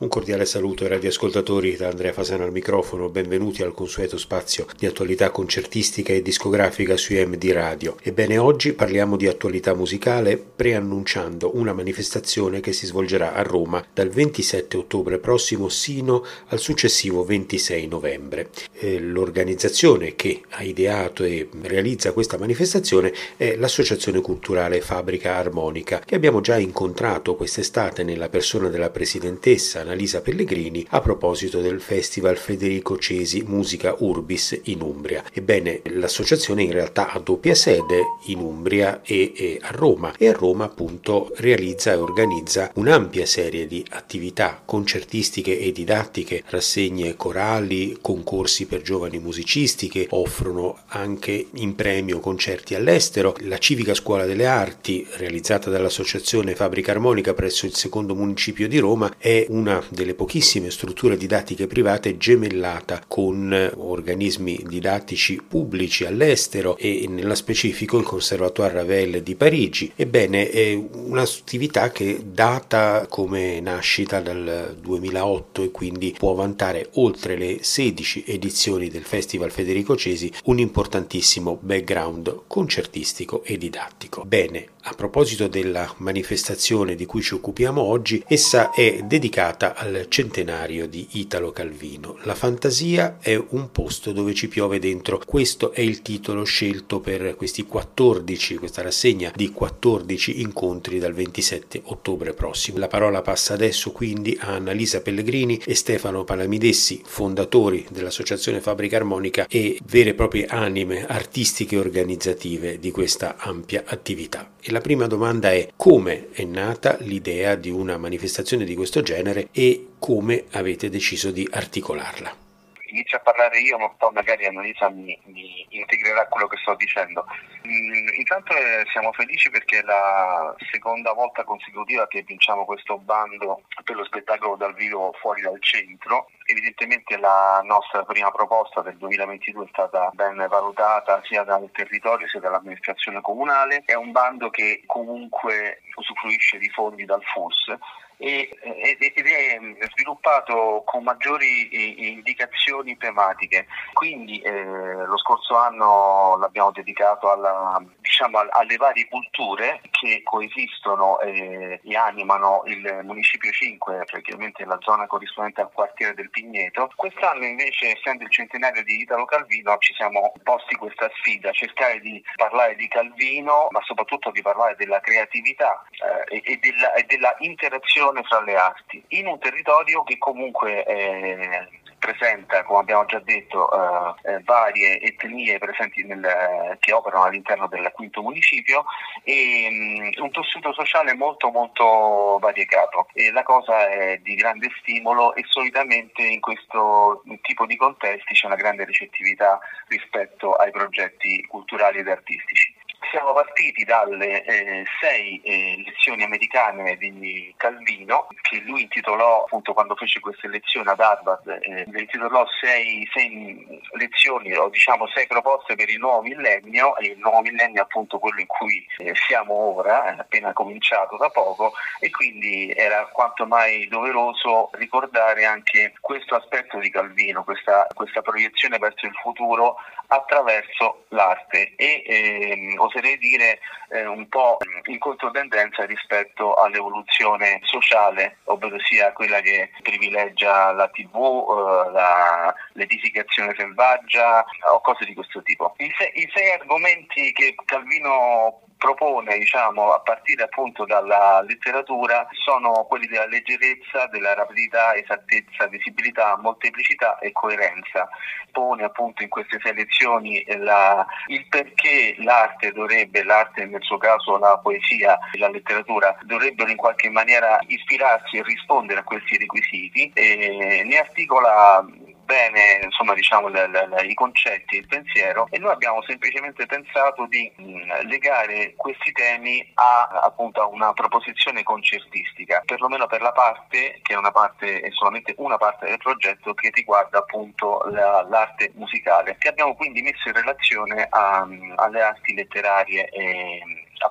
Un cordiale saluto ai radioascoltatori da Andrea Fasano al microfono, benvenuti al consueto spazio di attualità concertistica e discografica su MD Radio. Ebbene, oggi parliamo di attualità musicale preannunciando una manifestazione che si svolgerà a Roma dal 27 ottobre prossimo sino al successivo 26 novembre. L'organizzazione che ha ideato e realizza questa manifestazione è l'Associazione Culturale Fabbrica Armonica, che abbiamo già incontrato quest'estate nella persona della presidentessa Annalisa Pellegrini a proposito del Festival Federico Cesi Musica Urbis in Umbria. Ebbene, l'associazione in realtà ha doppia sede in Umbria e, e a Roma e a Roma appunto realizza e organizza un'ampia serie di attività concertistiche e didattiche, rassegne corali, concorsi per giovani musicisti che offrono anche in premio concerti all'estero, la Civica Scuola delle Arti realizzata dall'associazione Fabbrica Armonica presso il secondo municipio di Roma è una delle pochissime strutture didattiche private gemellata con organismi didattici pubblici all'estero e nella specifico il Conservatoire Ravel di Parigi. Ebbene, è un'attività che data come nascita dal 2008 e quindi può vantare oltre le 16 edizioni del Festival Federico Cesi un importantissimo background concertistico e didattico. Bene, a proposito della manifestazione di cui ci occupiamo oggi, essa è dedicata al centenario di Italo Calvino. La fantasia è un posto dove ci piove dentro. Questo è il titolo scelto per questi 14, questa rassegna di 14 incontri dal 27 ottobre prossimo. La parola passa adesso quindi a Annalisa Pellegrini e Stefano Palamidessi, fondatori dell'Associazione Fabbrica Armonica e vere e proprie anime artistiche e organizzative di questa ampia attività. E la prima domanda è come è nata l'idea di una manifestazione di questo genere e come avete deciso di articolarla inizio a parlare io, ma poi magari Annalisa mi, mi integrerà quello che sto dicendo. Mm, intanto eh, siamo felici perché è la seconda volta consecutiva che vinciamo questo bando per lo spettacolo dal vivo fuori dal centro. Evidentemente la nostra prima proposta del 2022 è stata ben valutata sia dal territorio sia dall'amministrazione comunale. È un bando che comunque usufruisce di fondi dal FUS ed è mm, sviluppato con maggiori indicazioni tematiche. Quindi eh, lo scorso anno l'abbiamo dedicato alla, diciamo, alle varie culture che coesistono e, e animano il municipio 5, praticamente la zona corrispondente al quartiere del Pigneto. Quest'anno invece, essendo il centenario di Italo Calvino, ci siamo posti questa sfida, cercare di parlare di Calvino, ma soprattutto di parlare della creatività eh, e, della, e della interazione comunicazione fra le arti in un territorio che comunque eh, presenta, come abbiamo già detto, eh, eh, varie etnie presenti nel, che operano all'interno del quinto municipio e mm, un tessuto sociale molto molto variegato. E la cosa è di grande stimolo e solitamente in questo tipo di contesti c'è una grande recettività rispetto ai progetti culturali ed artistici siamo partiti dalle eh, sei eh, lezioni americane di Calvino, che lui intitolò appunto quando fece queste lezioni ad Harvard, eh, le intitolò sei, sei, lezioni o diciamo sei proposte per il nuovo millennio, e il nuovo millennio è appunto quello in cui eh, siamo ora, è appena cominciato da poco, e quindi era quanto mai doveroso ricordare anche questo aspetto di Calvino, questa, questa proiezione verso il futuro attraverso l'arte. E ehm, oserei dire eh, un po' in controtendenza rispetto all'evoluzione sociale, ovvero sia quella che privilegia la tv, eh, la, l'edificazione selvaggia o cose di questo tipo. I sei, I sei argomenti che Calvino propone diciamo, a partire appunto dalla letteratura sono quelli della leggerezza, della rapidità, esattezza, visibilità, molteplicità e coerenza. Pone appunto in queste sei lezioni la, il perché l'arte dovrebbe, l'arte nel suo caso la poesia e la letteratura dovrebbero in qualche maniera ispirarsi e rispondere a questi requisiti e ne articola bene insomma, diciamo, le, le, i concetti, il pensiero e noi abbiamo semplicemente pensato di mh, legare questi temi a, appunto, a una proposizione concertistica, perlomeno per la parte che è una parte, è solamente una parte del progetto che riguarda appunto la, l'arte musicale, che abbiamo quindi messo in relazione a, alle arti letterarie e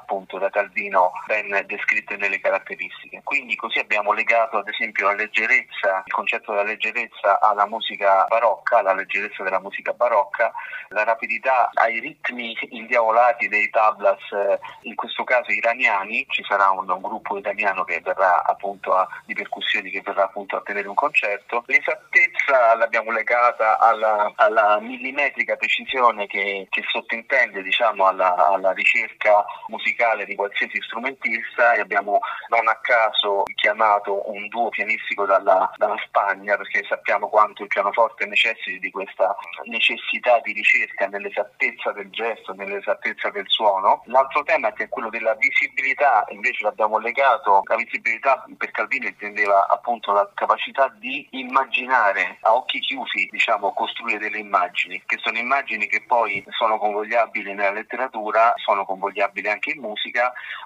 appunto da Calvino ben descritte nelle caratteristiche. Quindi così abbiamo legato ad esempio la leggerezza, il concetto della leggerezza alla musica barocca, alla leggerezza della musica barocca, la rapidità ai ritmi indiavolati dei tablas, eh, in questo caso iraniani, ci sarà un, un gruppo italiano che verrà appunto a, di percussioni che verrà appunto a tenere un concerto, l'esattezza l'abbiamo legata alla, alla millimetrica precisione che, che sottintende diciamo alla, alla ricerca musicale di qualsiasi strumentista e abbiamo non a caso chiamato un duo pianistico dalla, dalla Spagna perché sappiamo quanto il pianoforte necessiti di questa necessità di ricerca nell'esattezza del gesto, nell'esattezza del suono. L'altro tema che è quello della visibilità, invece l'abbiamo legato, la visibilità per Calvino intendeva appunto la capacità di immaginare a occhi chiusi, diciamo, costruire delle immagini, che sono immagini che poi sono convogliabili nella letteratura, sono convogliabili anche in musica,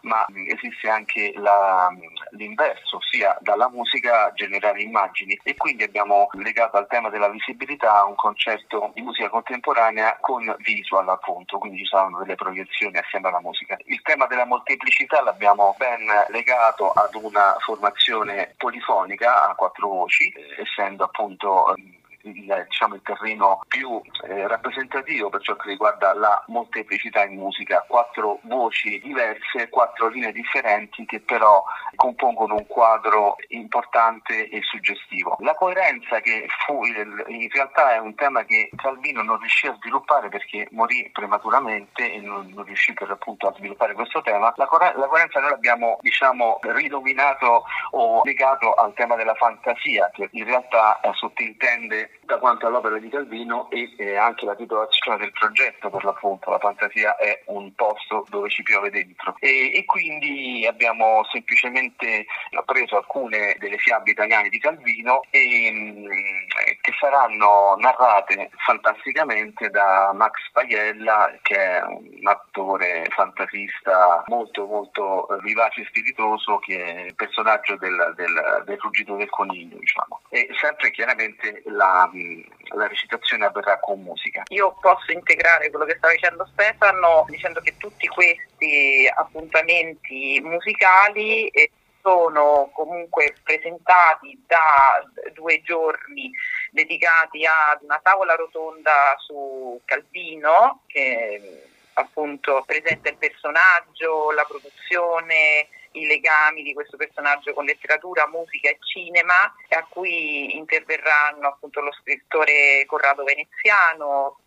ma esiste anche la, l'inverso, ossia dalla musica generare immagini e quindi abbiamo legato al tema della visibilità un concerto di musica contemporanea con visual appunto, quindi ci saranno delle proiezioni assieme alla musica. Il tema della molteplicità l'abbiamo ben legato ad una formazione polifonica a quattro voci, essendo appunto il, diciamo, il terreno più eh, rappresentativo per ciò che riguarda la molteplicità in musica, quattro voci diverse, quattro linee differenti che però compongono un quadro importante e suggestivo. La coerenza che fu in realtà è un tema che Calvino non riuscì a sviluppare perché morì prematuramente e non, non riuscì per appunto a sviluppare questo tema. La, co- la coerenza noi l'abbiamo diciamo ridominato o legato al tema della fantasia che in realtà sottintende da quanto all'opera di Calvino e eh, anche la titolazione del progetto per l'appunto, la fantasia è un posto dove ci piove dentro. E, e quindi abbiamo semplicemente preso alcune delle fiabe italiane di Calvino e, mh, mm, che saranno narrate fantasticamente da Max Paiella che è un attore fantasista molto molto vivace e spiritoso che è il personaggio del, del, del ruggito del coniglio diciamo. E sempre chiaramente la la recitazione avverrà con musica. Io posso integrare quello che stava dicendo Stefano dicendo che tutti questi appuntamenti musicali eh, sono comunque presentati da due giorni dedicati ad una tavola rotonda su Calvino che appunto presenta il personaggio, la produzione, i legami di questo personaggio con letteratura, musica e cinema, a cui interverranno appunto lo scrittore Corrado Veneziano,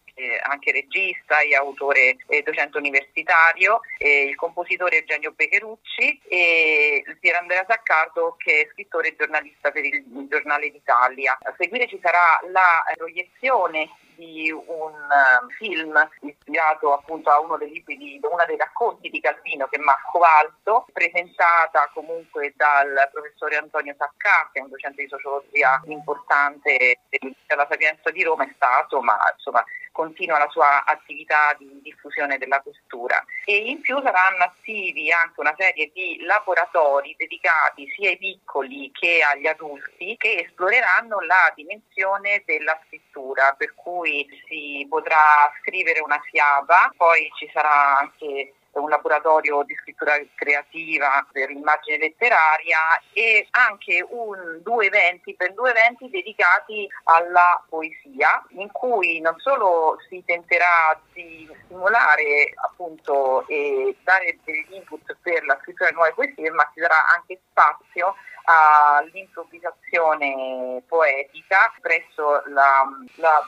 anche regista e autore e docente universitario, il compositore Eugenio Becherucci e Pier Andrea Zaccardo che è scrittore e giornalista per il Giornale d'Italia. A seguire ci sarà la proiezione di un eh, film ispirato appunto a uno dei libri di uno dei racconti di Calvino che è Marco Valdo, presentata comunque dal professore Antonio Saccà, che è un docente di sociologia importante della Sapienza di Roma, è stato, ma insomma continua la sua attività di diffusione della cultura. E in più saranno attivi anche una serie di laboratori dedicati sia ai piccoli che agli adulti che esploreranno la dimensione della scrittura per cui si potrà scrivere una fiaba, poi ci sarà anche un laboratorio di scrittura creativa per immagine letteraria e anche un, due eventi, per due eventi dedicati alla poesia, in cui non solo si tenterà di stimolare appunto e dare degli input per la scrittura di nuove poesie, ma ci sarà anche spazio all'improvvisazione poetica presso la, la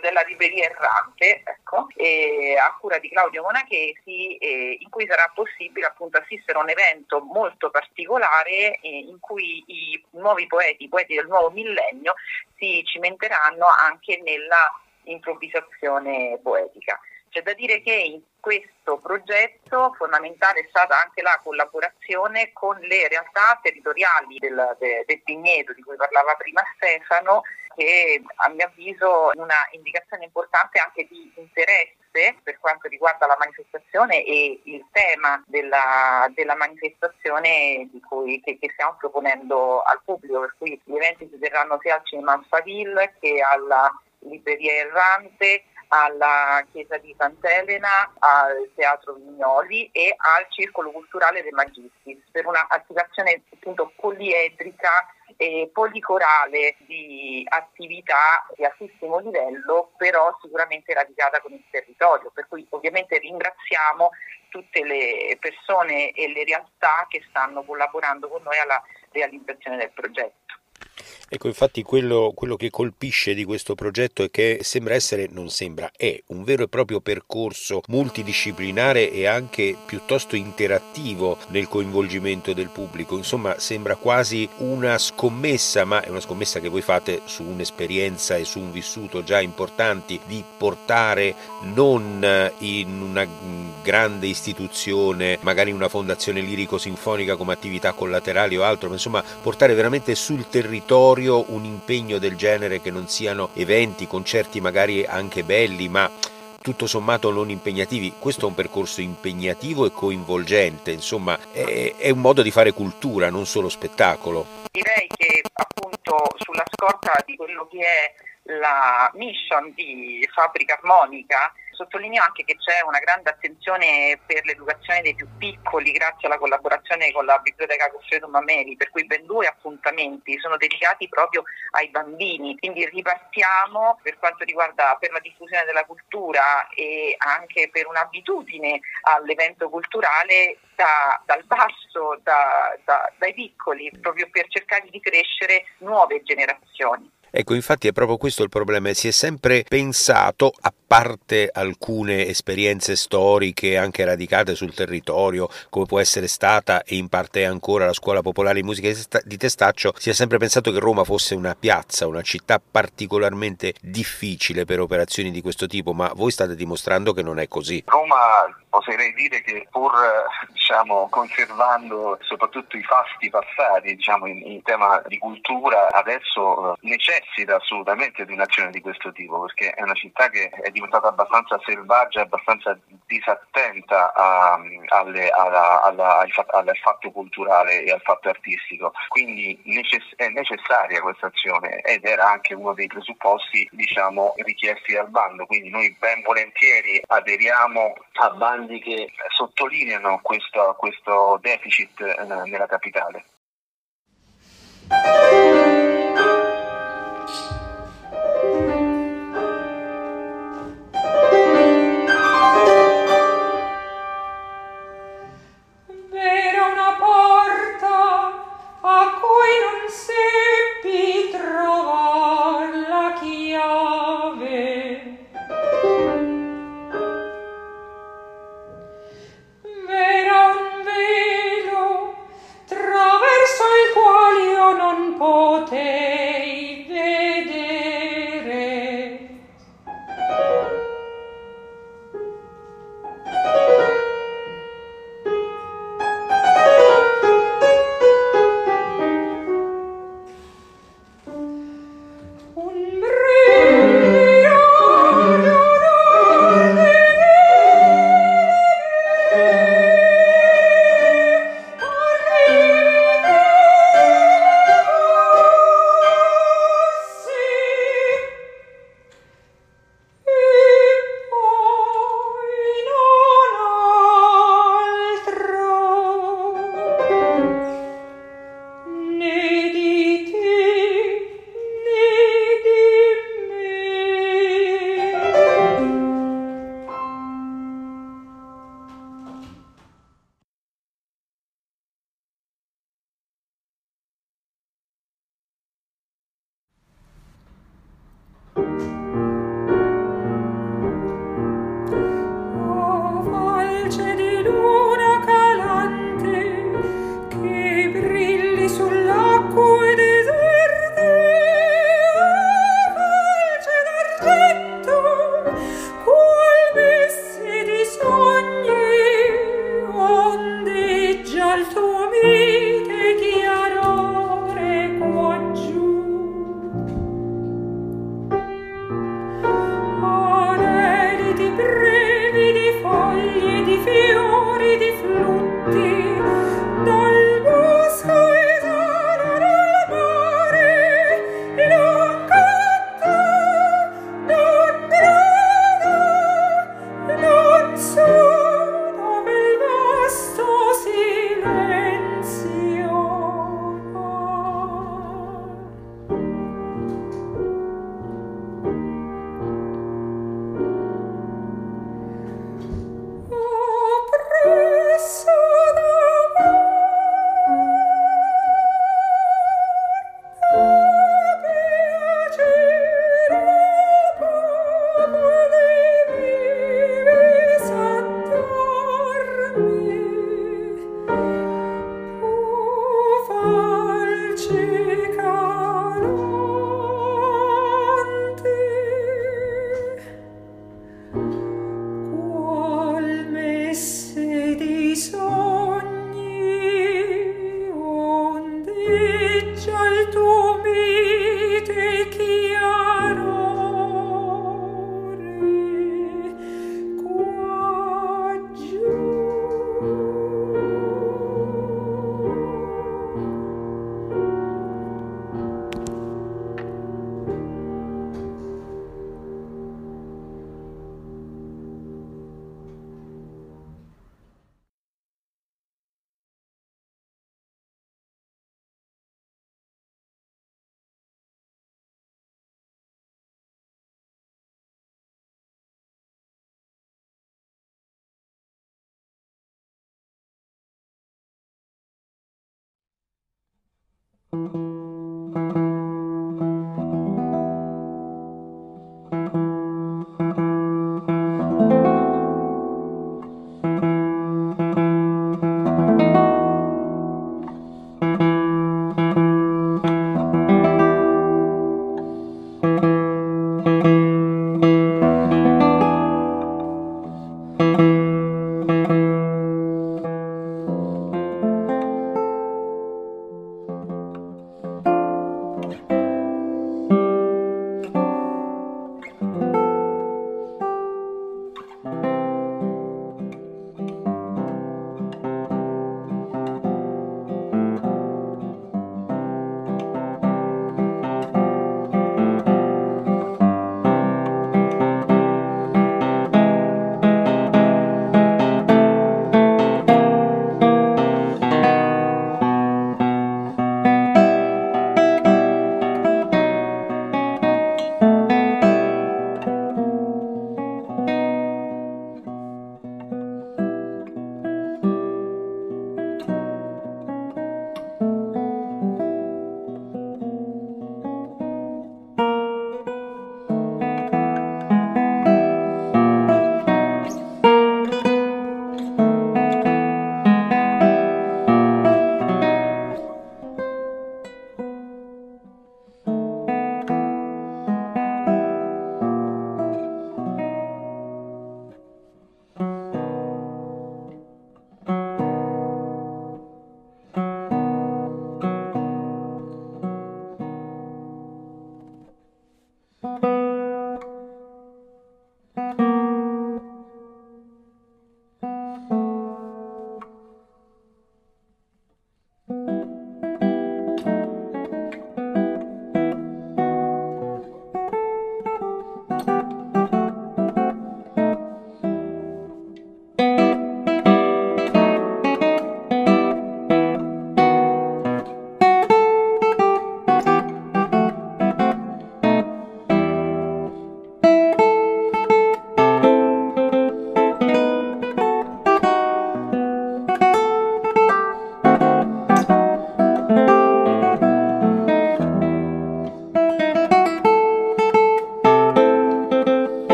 della libreria errante ecco, a cura di Claudio Monachesi in cui sarà possibile appunto assistere a un evento molto particolare in cui i nuovi poeti, i poeti del nuovo millennio si cimenteranno anche nella improvvisazione poetica. C'è da dire che in questo progetto fondamentale è stata anche la collaborazione con le realtà territoriali del, del, del Pigneto di cui parlava prima Stefano, che a mio avviso è una indicazione importante anche di interesse per quanto riguarda la manifestazione e il tema della, della manifestazione cui, che, che, stiamo proponendo al pubblico, per cui gli eventi si terranno sia al Cinema Alphaville che alla Libreria Errante alla chiesa di Sant'Elena, al Teatro Vignoli e al Circolo Culturale dei Magistris per un'attivazione appunto poliedrica e policorale di attività di altissimo livello, però sicuramente radicata con il territorio, per cui ovviamente ringraziamo tutte le persone e le realtà che stanno collaborando con noi alla realizzazione del progetto. Ecco, infatti quello, quello, che colpisce di questo progetto è che sembra essere, non sembra, è un vero e proprio percorso multidisciplinare e anche piuttosto interattivo nel coinvolgimento del pubblico. Insomma, sembra quasi una scommessa, ma è una scommessa che voi fate su un'esperienza e su un vissuto già importanti di portare non in una grande istituzione, magari una fondazione lirico-sinfonica come attività collaterali o altro, ma insomma portare veramente sul territorio territorio un impegno del genere che non siano eventi, concerti magari anche belli, ma tutto sommato non impegnativi. Questo è un percorso impegnativo e coinvolgente, insomma è, è, un modo di fare cultura, non solo spettacolo. Direi che appunto sulla scorta di quello che è la mission di Fabbrica Armonica sottolineo anche che c'è una grande attenzione per l'educazione dei più piccoli grazie alla collaborazione con la biblioteca Goffredo Mameli, per cui ben due appuntamenti sono dedicati proprio ai bambini. Quindi ripartiamo per quanto riguarda per la diffusione della cultura e anche per un'abitudine all'evento culturale da, dal basso, da, da, dai piccoli, proprio per cercare di crescere nuove generazioni. Ecco, infatti è proprio questo il problema, si è sempre pensato, a parte alcune esperienze storiche anche radicate sul territorio, come può essere stata e in parte ancora la Scuola Popolare di Musica di Testaccio, si è sempre pensato che Roma fosse una piazza, una città particolarmente difficile per operazioni di questo tipo, ma voi state dimostrando che non è così. Roma oserei dire che pur diciamo, conservando soprattutto i fasti passati diciamo, in, in, tema di cultura, adesso eh, necessita assolutamente di un'azione di questo tipo, perché è una città che è diventata abbastanza selvaggia, abbastanza disattenta a, alle, alla, alla, al, al, fatto culturale e al fatto artistico. Quindi necess- è necessaria questa azione ed era anche uno dei presupposti diciamo, richiesti dal bando. Quindi noi ben volentieri aderiamo a bandi bandi che sottolineano questo, questo deficit eh, nella capitale. this moon.